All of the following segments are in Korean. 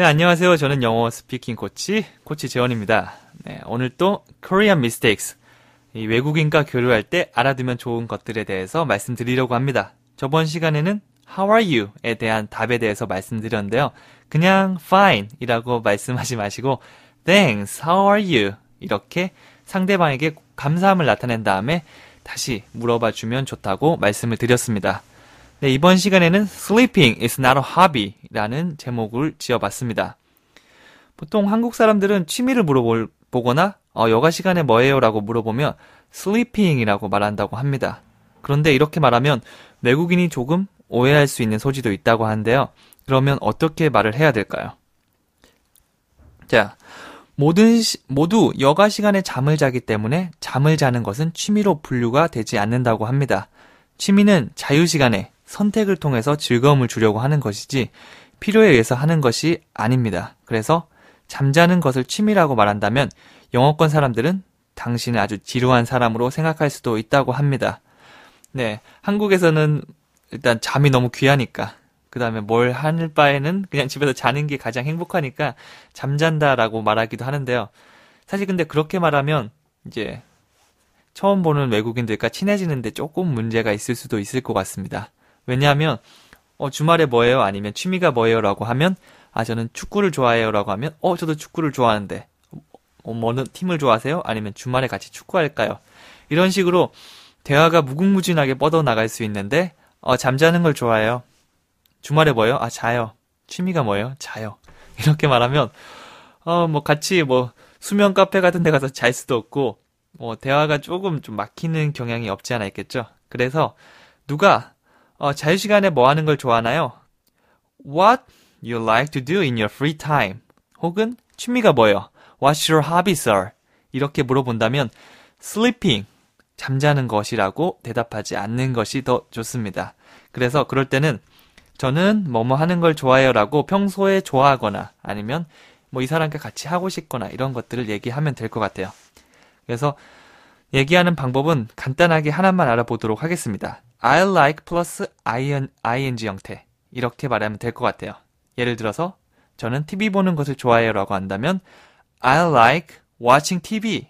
네, 안녕하세요. 저는 영어 스피킹 코치, 코치 재원입니다. 네, 오늘 또 Korean Mistakes, 이 외국인과 교류할 때 알아두면 좋은 것들에 대해서 말씀드리려고 합니다. 저번 시간에는 How are you?에 대한 답에 대해서 말씀드렸는데요. 그냥 fine 이라고 말씀하지 마시고 Thanks, how are you? 이렇게 상대방에게 감사함을 나타낸 다음에 다시 물어봐 주면 좋다고 말씀을 드렸습니다. 네, 이번 시간에는 Sleeping is not a hobby 라는 제목을 지어봤습니다. 보통 한국 사람들은 취미를 물어보거나 어, 여가 시간에 뭐해요? 라고 물어보면 sleeping이라고 말한다고 합니다. 그런데 이렇게 말하면 외국인이 조금 오해할 수 있는 소지도 있다고 하는데요. 그러면 어떻게 말을 해야 될까요? 자, 모든 시, 모두 여가 시간에 잠을 자기 때문에 잠을 자는 것은 취미로 분류가 되지 않는다고 합니다. 취미는 자유 시간에 선택을 통해서 즐거움을 주려고 하는 것이지 필요에 의해서 하는 것이 아닙니다. 그래서 잠자는 것을 취미라고 말한다면 영어권 사람들은 당신을 아주 지루한 사람으로 생각할 수도 있다고 합니다. 네, 한국에서는 일단 잠이 너무 귀하니까 그 다음에 뭘 하는 바에는 그냥 집에서 자는 게 가장 행복하니까 잠잔다라고 말하기도 하는데요. 사실 근데 그렇게 말하면 이제 처음 보는 외국인들과 친해지는데 조금 문제가 있을 수도 있을 것 같습니다. 왜냐하면 어, 주말에 뭐예요? 아니면 취미가 뭐예요? 라고 하면 아 저는 축구를 좋아해요 라고 하면 어 저도 축구를 좋아하는데 어, 뭐는 팀을 좋아하세요? 아니면 주말에 같이 축구할까요? 이런 식으로 대화가 무궁무진하게 뻗어 나갈 수 있는데 어, 잠자는 걸 좋아해요. 주말에 뭐예요? 아 자요. 취미가 뭐예요? 자요. 이렇게 말하면 어 뭐 같이 뭐 수면 카페 같은 데 가서 잘 수도 없고 뭐 대화가 조금 좀 막히는 경향이 없지 않아 있겠죠. 그래서 누가 어, 자유시간에 뭐 하는 걸 좋아하나요? What you like to do in your free time? 혹은 취미가 뭐예요? What's your hobbies, sir? 이렇게 물어본다면 sleeping, 잠자는 것이라고 대답하지 않는 것이 더 좋습니다. 그래서 그럴 때는 저는 뭐뭐 하는 걸 좋아해요 라고 평소에 좋아하거나 아니면 뭐 이 사람과 같이 하고 싶거나 이런 것들을 얘기하면 될 것 같아요. 그래서 얘기하는 방법은 간단하게 하나만 알아보도록 하겠습니다. I like 플러스 ing 형태. 이렇게 말하면 될 것 같아요. 예를 들어서 저는 TV 보는 것을 좋아해요 라고 한다면 I like watching TV.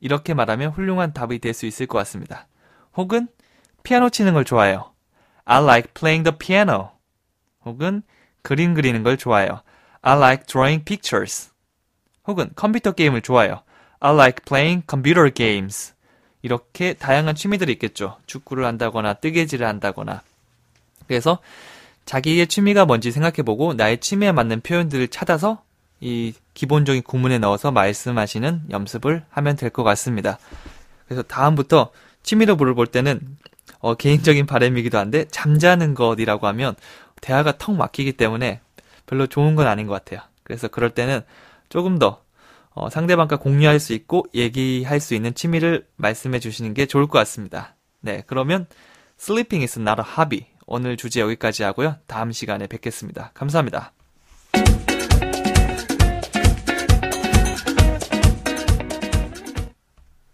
이렇게 말하면 훌륭한 답이 될 수 있을 것 같습니다. 혹은 피아노 치는 걸 좋아해요. I like playing the piano. 혹은 그림 그리는 걸 좋아해요. I like drawing pictures. 혹은 컴퓨터 게임을 좋아해요. I like playing computer games. 이렇게 다양한 취미들이 있겠죠. 축구를 한다거나 뜨개질을 한다거나. 그래서 자기의 취미가 뭔지 생각해보고 나의 취미에 맞는 표현들을 찾아서 이 기본적인 구문에 넣어서 말씀하시는 연습을 하면 될 것 같습니다. 그래서 다음부터 취미로 물어볼 때는 어, 개인적인 바램이기도 한데 잠자는 것이라고 하면 대화가 턱 막히기 때문에 별로 좋은 건 아닌 것 같아요. 그래서 그럴 때는 조금 더 어, 상대방과 공유할 수 있고 얘기할 수 있는 취미를 말씀해 주시는 게 좋을 것 같습니다. 네, 그러면 Sleeping is not a hobby. 오늘 주제 여기까지 하고요. 다음 시간에 뵙겠습니다. 감사합니다.